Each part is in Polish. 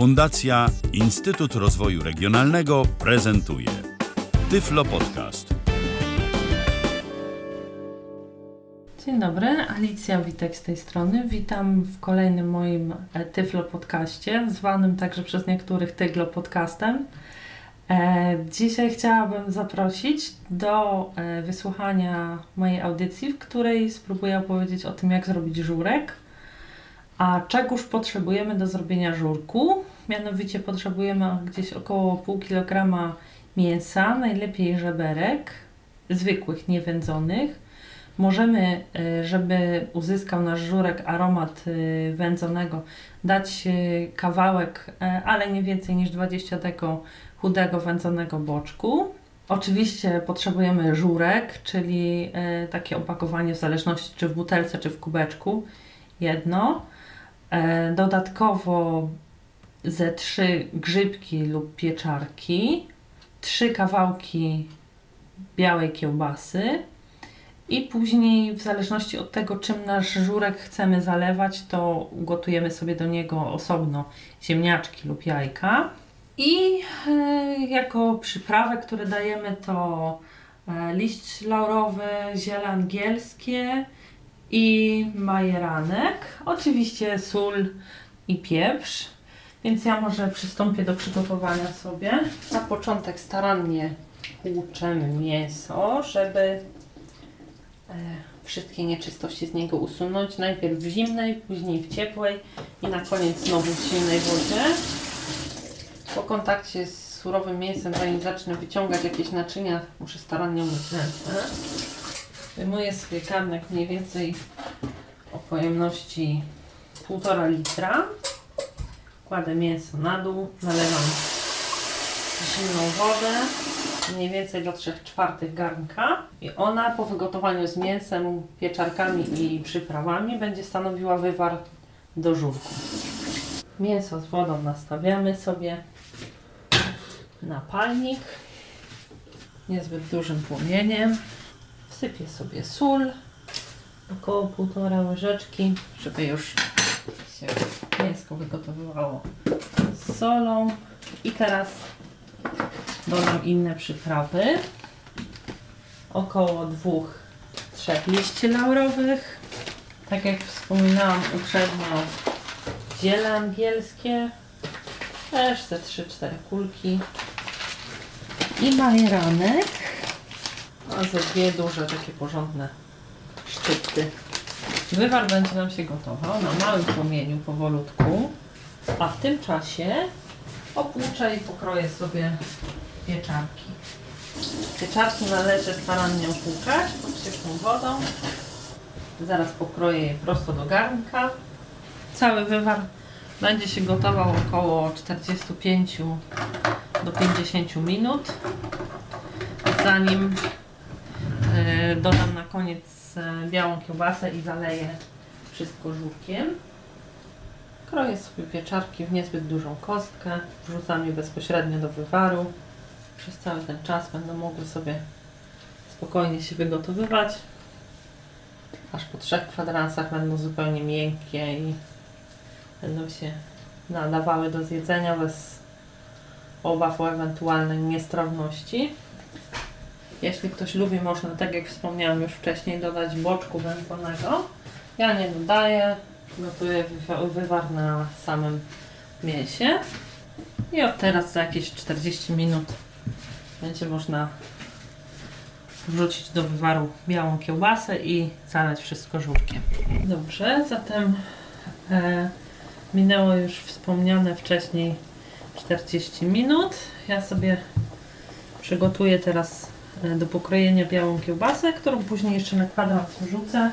Fundacja Instytut Rozwoju Regionalnego prezentuje Tyflo Podcast. Dzień dobry, Alicja Witek z tej strony. Witam w kolejnym moim e, Tyflo Podcaście, zwanym także przez niektórych Tyglo Podcastem. E, dzisiaj chciałabym zaprosić do e, wysłuchania mojej audycji, w której spróbuję opowiedzieć o tym, jak zrobić żurek, a czegóż potrzebujemy do zrobienia żurku. Mianowicie potrzebujemy gdzieś około pół kilograma mięsa, najlepiej żeberek, zwykłych, niewędzonych. Możemy, e, żeby uzyskał nasz żurek aromat wędzonego, dać kawałek, ale nie więcej niż 20 tego chudego wędzonego boczku. Oczywiście potrzebujemy żurek, czyli takie opakowanie w zależności czy w butelce, czy w kubeczku. Jedno. E, dodatkowo ze trzy grzybki lub pieczarki, trzy kawałki białej kiełbasy i później w zależności od tego, czym nasz żurek chcemy zalewać, to ugotujemy sobie do niego osobno ziemniaczki lub jajka. I e, jako przyprawę, które dajemy to e, liść laurowy, ziele angielskie i majeranek. Oczywiście sól i pieprz. Więc ja może przystąpię do przygotowania sobie. Na początek starannie tłuczemy mięso, żeby e, wszystkie nieczystości z niego usunąć. Najpierw w zimnej, później w ciepłej i na koniec znowu w zimnej wodzie. Po kontakcie z surowym mięsem, zanim zacznę wyciągać jakieś naczynia, muszę starannie umyć ręce. Wyjmuję sobie garnek mniej więcej o pojemności 1,5 litra. Kładę mięso na dół, nalewam zimną wodę, mniej więcej do 3 czwartych garnka i ona po wygotowaniu z mięsem, pieczarkami i przyprawami będzie stanowiła wywar do żurku. Mięso z wodą nastawiamy sobie na palnik niezbyt dużym płomieniem. Wsypię sobie sól, około półtora łyżeczki, żeby już mięsko wygotowywało z solą. I teraz dodam inne przyprawy. Około dwóch, trzech liści laurowych. Tak jak wspominałam uprzednio, ziele angielskie, też te 3-4 kulki i majeranek. A ze dwie duże, takie porządne szczypty. Wywar będzie nam się gotował na małym płomieniu powolutku, a w tym czasie opłuczę i pokroję sobie pieczarki. Pieczarki należy starannie opłukać pod ciepłą wodą. Zaraz pokroję je prosto do garnka. Cały wywar będzie się gotował około 45 do 50 minut. Zanim e, dodam na koniec e, białą kiełbasę i zaleję wszystko żółkiem. Kroję sobie pieczarki w niezbyt dużą kostkę, wrzucam je bezpośrednio do wywaru. Przez cały ten czas będą mogły sobie spokojnie się wygotowywać. Aż po trzech kwadransach będą zupełnie miękkie i będą się nadawały do zjedzenia bez obaw o ewentualne niestrawności. Jeśli ktoś lubi, można, tak jak wspomniałam już wcześniej, dodać boczku wędzonego. Ja nie dodaję, gotuję wywar na samym mięsie. I od teraz za jakieś 40 minut będzie można wrzucić do wywaru białą kiełbasę i zalać wszystko żółkiem. Dobrze, zatem e, minęło już wspomniane wcześniej 40 minut. Ja sobie przygotuję teraz do pokrojenia białą kiełbasę, którą później jeszcze na kwadrat wrzucę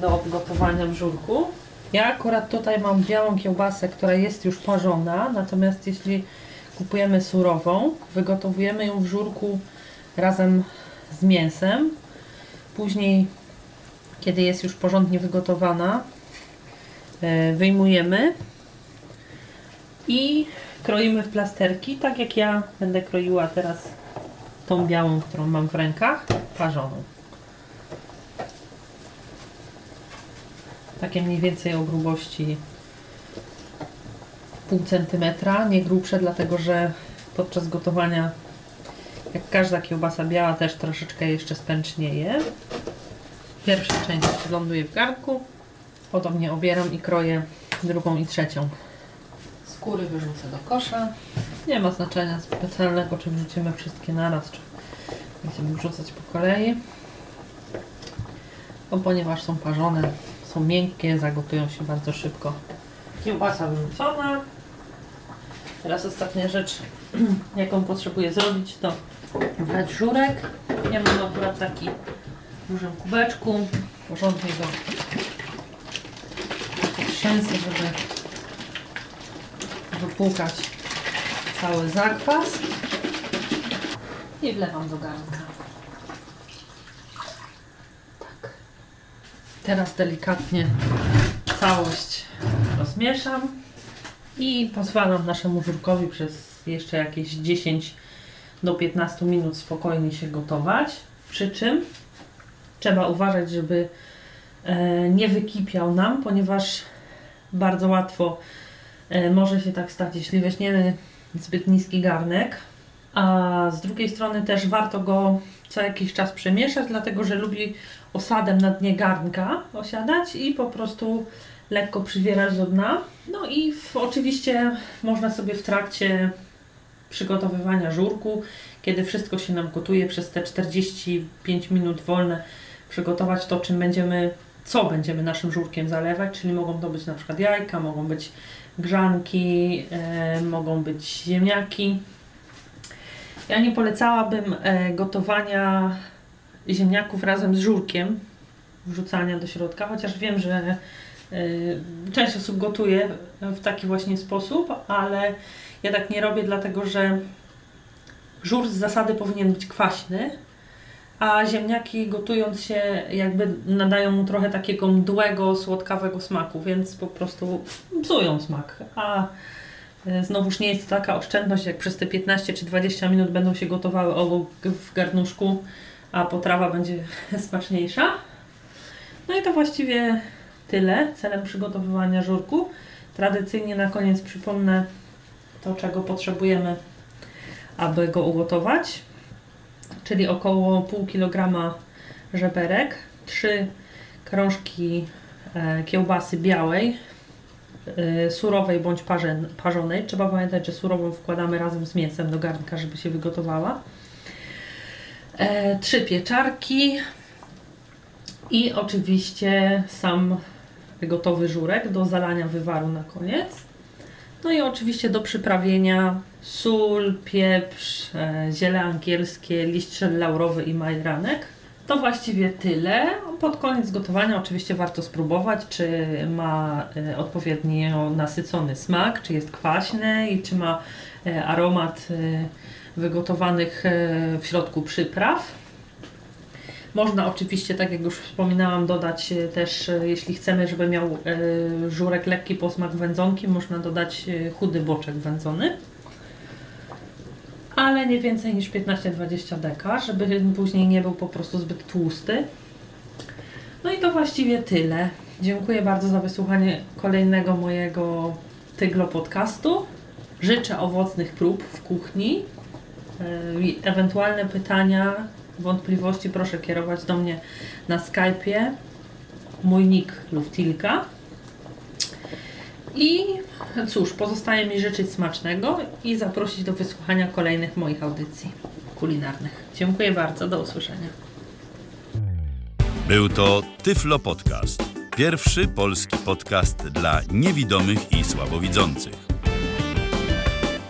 do obgotowania w żurku. Ja akurat tutaj mam białą kiełbasę, która jest już parzona, natomiast jeśli kupujemy surową, wygotowujemy ją w żurku razem z mięsem. Później, kiedy jest już porządnie wygotowana, e, wyjmujemy i kroimy w plasterki, tak jak ja będę kroiła teraz tą białą, którą mam w rękach, parzoną. Takie mniej więcej o grubości pół centymetra, nie grubsze, dlatego że podczas gotowania, jak każda kiełbasa biała, też troszeczkę jeszcze spęcznieje. Pierwsza część ląduje w garnku, podobnie obieram i kroję drugą i trzecią. Skóry wyrzucę do kosza. Nie ma znaczenia specjalnego, czy wrzucimy wszystkie naraz, czy będziemy wrzucać po kolei. Bo ponieważ są parzone, są miękkie, zagotują się bardzo szybko. Kiełbasa wyrzucona. Teraz ostatnia rzecz, jaką potrzebuję zrobić, to wlać żurek. Ja mam akurat taki w dużym kubeczku. Porządnie go trzęsę, żeby wypłukać cały zakwas i wlewam do garnka. Tak. Teraz delikatnie całość rozmieszam i pozwalam naszemu żurkowi przez jeszcze jakieś 10 do 15 minut spokojnie się gotować. Przy czym trzeba uważać, żeby e, nie wykipiał nam, ponieważ bardzo łatwo e, może się tak stać, jeśli weźmiemy zbyt niski garnek. A z drugiej strony też warto go co jakiś czas przemieszać, dlatego że lubi osadem na dnie garnka osiadać i po prostu lekko przywierać do dna. No i w, oczywiście można sobie w trakcie przygotowywania żurku, kiedy wszystko się nam gotuje przez te 45 minut wolne, przygotować to, czym będziemy, co będziemy naszym żurkiem zalewać, czyli mogą to być na przykład jajka, mogą być grzanki, e, mogą być ziemniaki. Ja nie polecałabym e, gotowania ziemniaków razem z żurkiem, wrzucania do środka, chociaż wiem, że e, część osób gotuje w taki właśnie sposób, ale ja tak nie robię, dlatego że żur z zasady powinien być kwaśny, a ziemniaki gotując się jakby nadają mu trochę takiego mdłego, słodkawego smaku, więc po prostu psują smak. A e, znowuż nie jest to taka oszczędność, jak przez te 15 czy 20 minut będą się gotowały obok w garnuszku, a potrawa będzie smaczniejsza. No i to właściwie tyle celem przygotowywania żurku. Tradycyjnie na koniec przypomnę to, czego potrzebujemy, aby go ugotować czyli około pół kilograma żeberek, 3 krążki e, kiełbasy białej, e, surowej bądź parzonej. Trzeba pamiętać, że surową wkładamy razem z mięsem do garnka, żeby się wygotowała. E, trzy pieczarki i oczywiście sam gotowy żurek do zalania wywaru na koniec. No i oczywiście do przyprawienia sól, pieprz, e, ziele angielskie, liść laurowy i majeranek. To właściwie tyle. Pod koniec gotowania oczywiście warto spróbować, czy ma e, odpowiednio nasycony smak, czy jest kwaśny i czy ma e, aromat wygotowanych w środku przypraw. Można oczywiście, tak jak już wspominałam, dodać e, też, e, jeśli chcemy, żeby miał e, żurek lekki posmak wędzonki, można dodać chudy boczek wędzony. Ale nie więcej niż 15-20 deka, żeby później nie był po prostu zbyt tłusty. No i to właściwie tyle. Dziękuję bardzo za wysłuchanie kolejnego mojego Tyglo podcastu. Życzę owocnych prób w kuchni. Ewentualne pytania wątpliwości, proszę kierować do mnie na Skype'ie. Mój nick Luftilka. I cóż, pozostaje mi życzyć smacznego i zaprosić do wysłuchania kolejnych moich audycji kulinarnych. Dziękuję bardzo, do usłyszenia. Był to Tyflo Podcast. Pierwszy polski podcast dla niewidomych i słabowidzących.